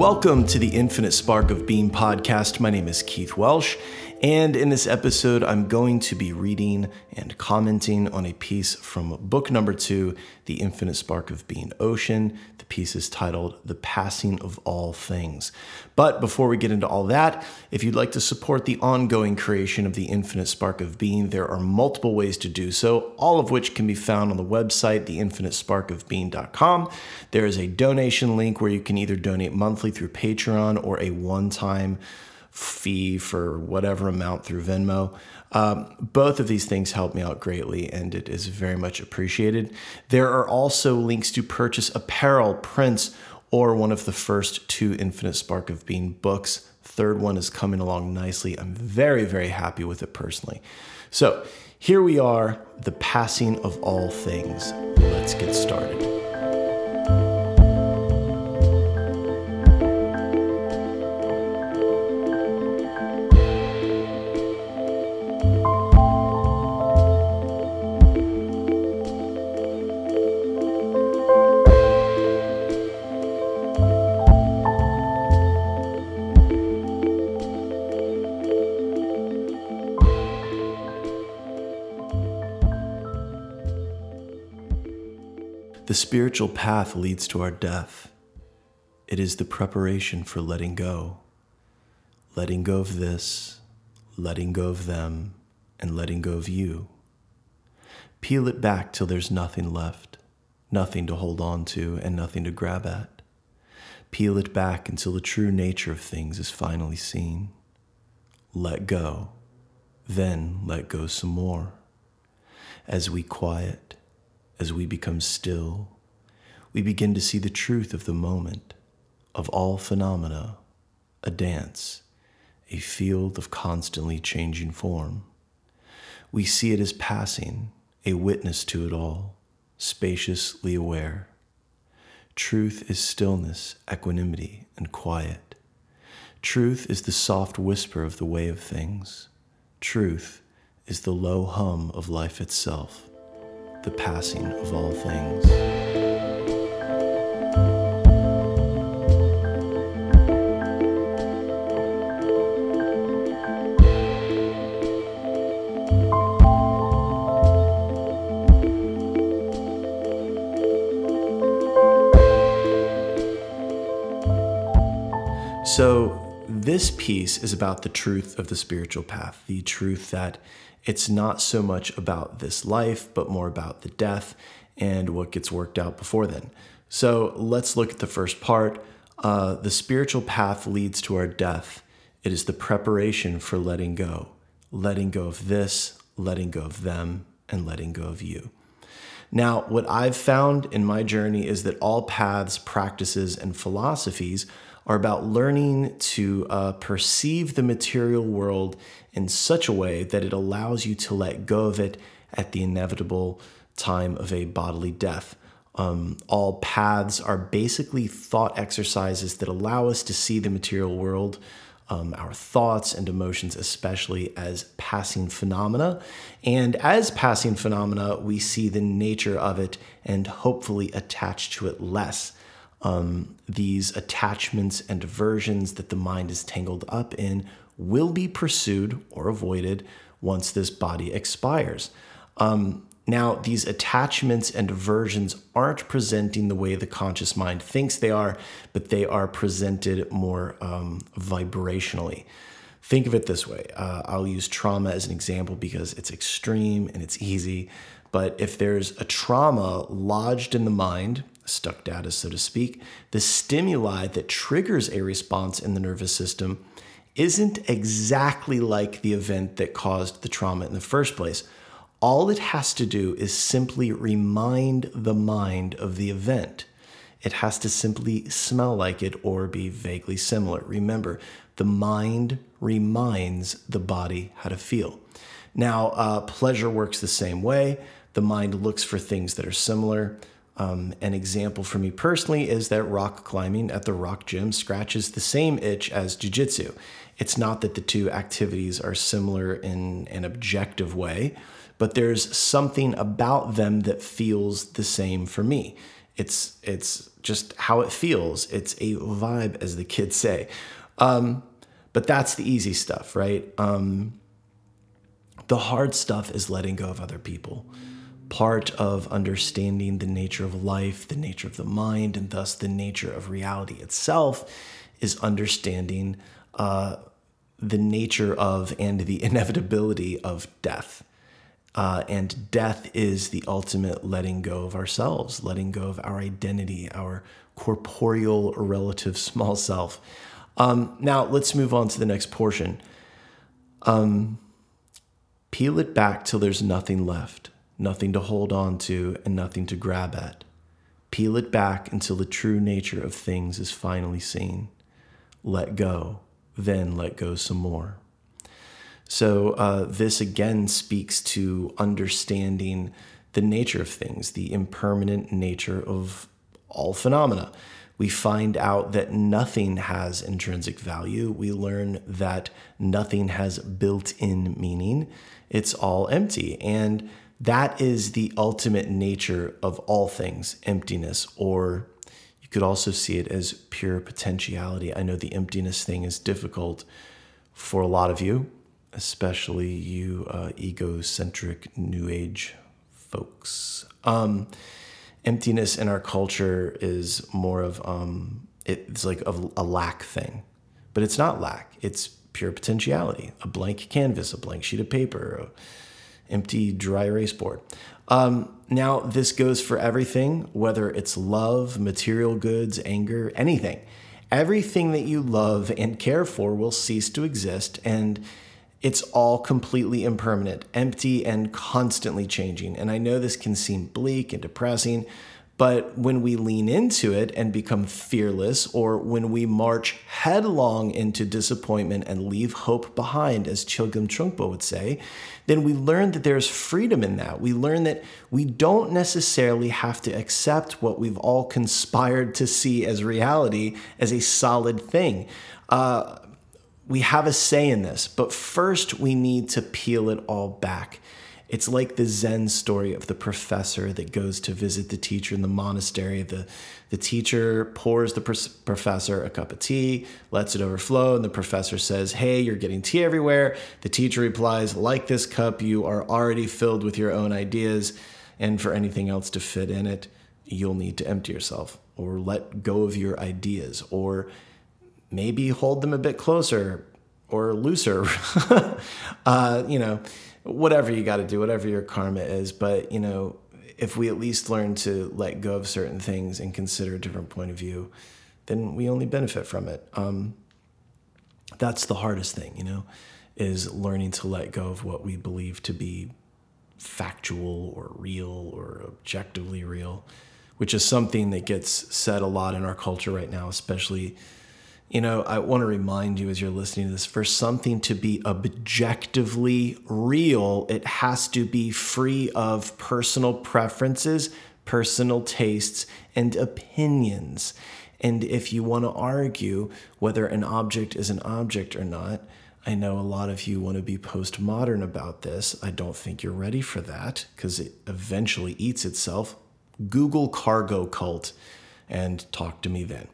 Welcome to the Infinite Spark of Being podcast. My name is Keith Welsh, and in this episode, I'm going to be reading and commenting on a piece from book number two, The Infinite Spark of Being Ocean. The piece is titled The Passing of All Things. But before we get into all that, if you'd like to support the ongoing creation of the Infinite Spark of Being, there are multiple ways to do so, all of which can be found on the website, theinfinitesparkofbeing.com. There is a donation link where you can either donate monthly through Patreon or a one time fee for whatever amount through Venmo. Um, both of these things help me out greatly, and it is very much appreciated. There are also links to purchase apparel, prints, or one of the first two Infinite Spark of Being books. Third one is coming along nicely. I'm very, very happy with it personally. So here we are, the passing of all things. Let's get started. The spiritual path leads to our death. It is the preparation for letting go. Letting go of this, letting go of them, and letting go of you. Peel it back till there's nothing left, nothing to hold on to, and nothing to grab at. Peel it back until the true nature of things is finally seen. Let go, then let go some more. As we quiet, as we become still, we begin to see the truth of the moment, of all phenomena, a dance, a field of constantly changing form. We see it as passing, a witness to it all, spaciously aware. Truth is stillness, equanimity, and quiet. Truth is the soft whisper of the way of things. Truth is the low hum of life itself the passing of all things. This piece is about the truth of the spiritual path, the truth that it's not so much about this life, but more about the death and what gets worked out before then. So let's look at the first part. Uh, the spiritual path leads to our death. It is the preparation for letting go, letting go of this, letting go of them, and letting go of you. Now, what I've found in my journey is that all paths, practices, and philosophies are about learning to uh, perceive the material world in such a way that it allows you to let go of it at the inevitable time of a bodily death. Um, all paths are basically thought exercises that allow us to see the material world, um, our thoughts and emotions, especially as passing phenomena. And as passing phenomena, we see the nature of it and hopefully attach to it less. Um, these attachments and aversions that the mind is tangled up in will be pursued or avoided once this body expires. Um, now, these attachments and aversions aren't presenting the way the conscious mind thinks they are, but they are presented more um, vibrationally. Think of it this way uh, I'll use trauma as an example because it's extreme and it's easy. But if there's a trauma lodged in the mind, stuck data, so to speak, the stimuli that triggers a response in the nervous system isn't exactly like the event that caused the trauma in the first place. All it has to do is simply remind the mind of the event. It has to simply smell like it or be vaguely similar. Remember, the mind reminds the body how to feel. Now, uh, pleasure works the same way. The mind looks for things that are similar. Um, an example for me personally is that rock climbing at the rock gym scratches the same itch as jujitsu. It's not that the two activities are similar in an objective way, but there's something about them that feels the same for me. It's it's just how it feels. It's a vibe, as the kids say. Um, but that's the easy stuff, right? Um, the hard stuff is letting go of other people. Part of understanding the nature of life, the nature of the mind, and thus the nature of reality itself is understanding uh, the nature of and the inevitability of death. Uh, and death is the ultimate letting go of ourselves, letting go of our identity, our corporeal relative small self. Um, now, let's move on to the next portion. Um, peel it back till there's nothing left, nothing to hold on to, and nothing to grab at. Peel it back until the true nature of things is finally seen. Let go, then let go some more. So, uh, this again speaks to understanding the nature of things, the impermanent nature of all phenomena. We find out that nothing has intrinsic value. We learn that nothing has built in meaning. It's all empty. And that is the ultimate nature of all things emptiness, or you could also see it as pure potentiality. I know the emptiness thing is difficult for a lot of you especially you uh, egocentric new age folks. Um, emptiness in our culture is more of um, it's like a, a lack thing, but it's not lack. It's pure potentiality. A blank canvas, a blank sheet of paper, a empty dry erase board. Um, now this goes for everything, whether it's love, material goods, anger, anything. Everything that you love and care for will cease to exist and it's all completely impermanent, empty, and constantly changing. And I know this can seem bleak and depressing, but when we lean into it and become fearless, or when we march headlong into disappointment and leave hope behind, as Chögyam Trungpa would say, then we learn that there's freedom in that. We learn that we don't necessarily have to accept what we've all conspired to see as reality as a solid thing. Uh, we have a say in this, but first we need to peel it all back. It's like the Zen story of the professor that goes to visit the teacher in the monastery. The, the teacher pours the professor a cup of tea, lets it overflow, and the professor says, Hey, you're getting tea everywhere. The teacher replies, Like this cup, you are already filled with your own ideas, and for anything else to fit in it, you'll need to empty yourself or let go of your ideas or maybe hold them a bit closer or looser. uh, you know, whatever you got to do, whatever your karma is. But, you know, if we at least learn to let go of certain things and consider a different point of view, then we only benefit from it. Um, that's the hardest thing, you know, is learning to let go of what we believe to be factual or real or objectively real, which is something that gets said a lot in our culture right now, especially you know, I want to remind you as you're listening to this for something to be objectively real, it has to be free of personal preferences, personal tastes, and opinions. And if you want to argue whether an object is an object or not, I know a lot of you want to be postmodern about this. I don't think you're ready for that because it eventually eats itself. Google cargo cult and talk to me then.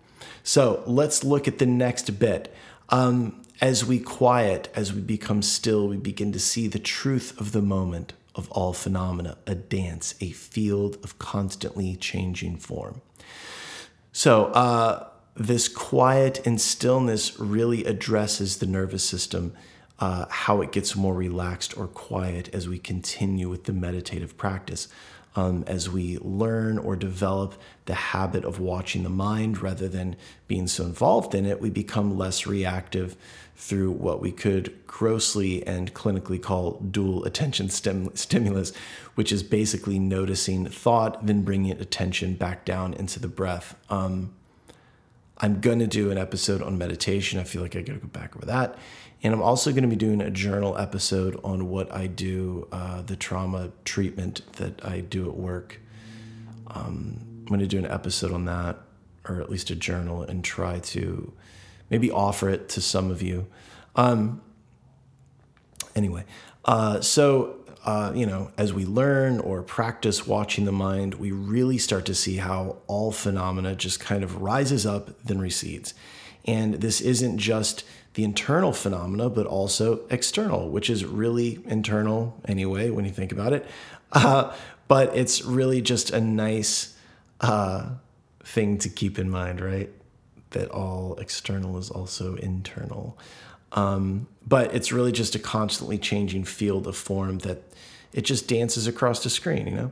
So let's look at the next bit. Um, as we quiet, as we become still, we begin to see the truth of the moment of all phenomena, a dance, a field of constantly changing form. So, uh, this quiet and stillness really addresses the nervous system, uh, how it gets more relaxed or quiet as we continue with the meditative practice um, as we learn or develop the habit of watching the mind rather than being so involved in it, we become less reactive through what we could grossly and clinically call dual attention stim- stimulus, which is basically noticing thought, then bringing attention back down into the breath. Um, I'm going to do an episode on meditation. I feel like I got to go back over that. And I'm also going to be doing a journal episode on what I do, uh, the trauma treatment that I do at work. Um, I'm going to do an episode on that, or at least a journal, and try to maybe offer it to some of you. Um, anyway, uh, so uh, you know, as we learn or practice watching the mind, we really start to see how all phenomena just kind of rises up, then recedes. And this isn't just the internal phenomena, but also external, which is really internal anyway, when you think about it. Uh, but it's really just a nice uh, thing to keep in mind, right? That all external is also internal. Um, but it's really just a constantly changing field of form that it just dances across the screen, you know?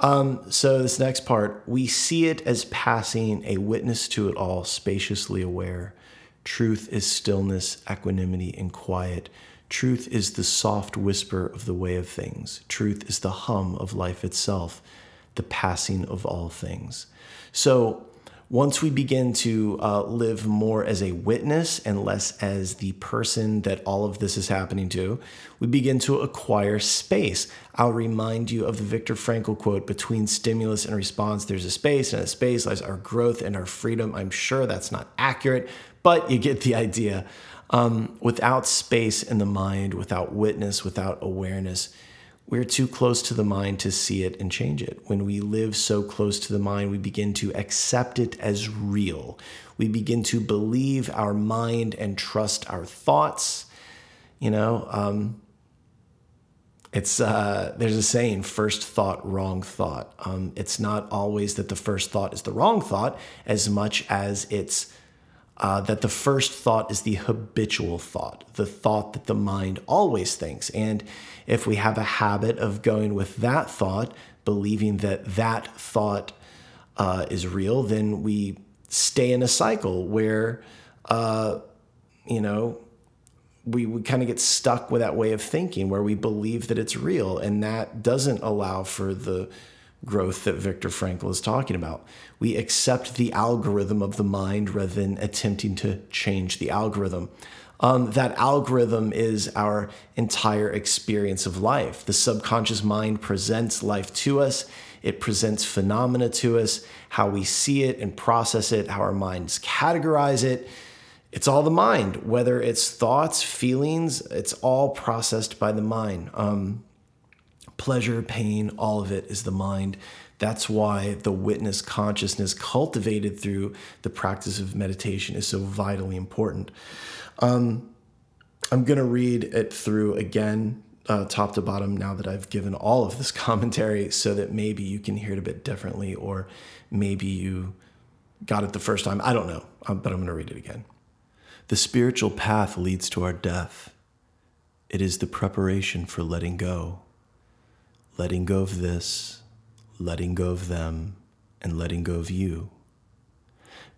Um, so, this next part, we see it as passing, a witness to it all, spaciously aware. Truth is stillness, equanimity, and quiet. Truth is the soft whisper of the way of things. Truth is the hum of life itself, the passing of all things. So, once we begin to uh, live more as a witness and less as the person that all of this is happening to, we begin to acquire space. I'll remind you of the Viktor Frankl quote between stimulus and response, there's a space, and a space lies our growth and our freedom. I'm sure that's not accurate, but you get the idea. Um, without space in the mind, without witness, without awareness, we're too close to the mind to see it and change it. When we live so close to the mind, we begin to accept it as real. We begin to believe our mind and trust our thoughts. You know, um, it's uh, there's a saying: first thought, wrong thought. Um, it's not always that the first thought is the wrong thought, as much as it's uh, that the first thought is the habitual thought, the thought that the mind always thinks. And if we have a habit of going with that thought, believing that that thought uh, is real, then we stay in a cycle where, uh, you know, we, we kind of get stuck with that way of thinking where we believe that it's real. And that doesn't allow for the growth that Viktor Frankl is talking about. We accept the algorithm of the mind rather than attempting to change the algorithm. Um, that algorithm is our entire experience of life. The subconscious mind presents life to us, it presents phenomena to us, how we see it and process it, how our minds categorize it. It's all the mind, whether it's thoughts, feelings, it's all processed by the mind. Um, pleasure, pain, all of it is the mind. That's why the witness consciousness cultivated through the practice of meditation is so vitally important. Um, I'm going to read it through again, uh, top to bottom, now that I've given all of this commentary, so that maybe you can hear it a bit differently, or maybe you got it the first time. I don't know, um, but I'm going to read it again. The spiritual path leads to our death. It is the preparation for letting go letting go of this, letting go of them, and letting go of you.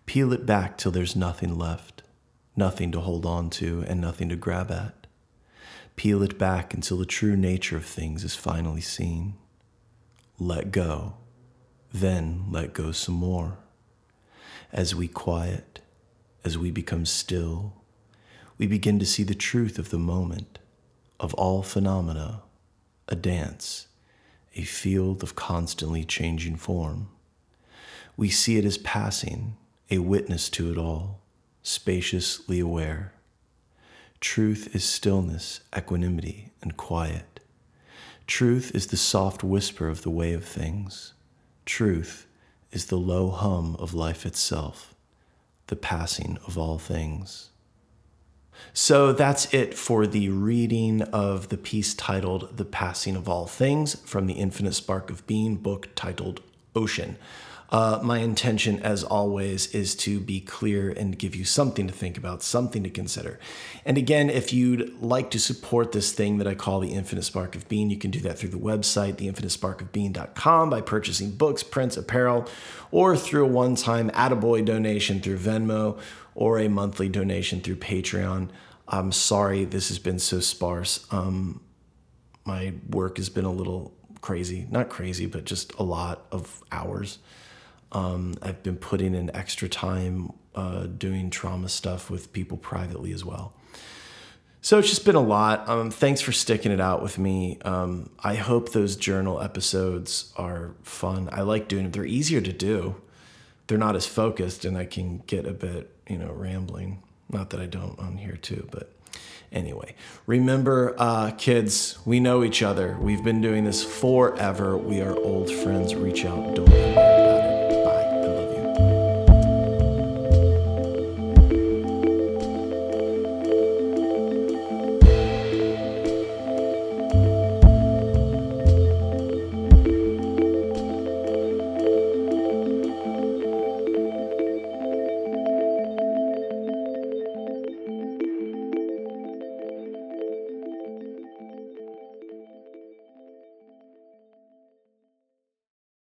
Peel it back till there's nothing left, nothing to hold on to, and nothing to grab at. Peel it back until the true nature of things is finally seen. Let go, then let go some more. As we quiet, as we become still, we begin to see the truth of the moment, of all phenomena, a dance a field of constantly changing form. We see it as passing, a witness to it all, spaciously aware. Truth is stillness, equanimity, and quiet. Truth is the soft whisper of the way of things. Truth is the low hum of life itself, the passing of all things. So that's it for the reading of the piece titled The Passing of All Things from the Infinite Spark of Being book titled Ocean. Uh, my intention, as always, is to be clear and give you something to think about, something to consider. And again, if you'd like to support this thing that I call the Infinite Spark of Being, you can do that through the website, theinfinitesparkofbeing.com, by purchasing books, prints, apparel, or through a one time Attaboy donation through Venmo or a monthly donation through Patreon. I'm sorry this has been so sparse. Um, my work has been a little crazy, not crazy, but just a lot of hours. Um, I've been putting in extra time uh, doing trauma stuff with people privately as well. So it's just been a lot. Um, thanks for sticking it out with me. Um, I hope those journal episodes are fun. I like doing them. They're easier to do. They're not as focused, and I can get a bit you know, rambling. Not that I don't on here too, but Anyway, remember, uh, kids, we know each other. We've been doing this forever. We are old friends. Reach out, don't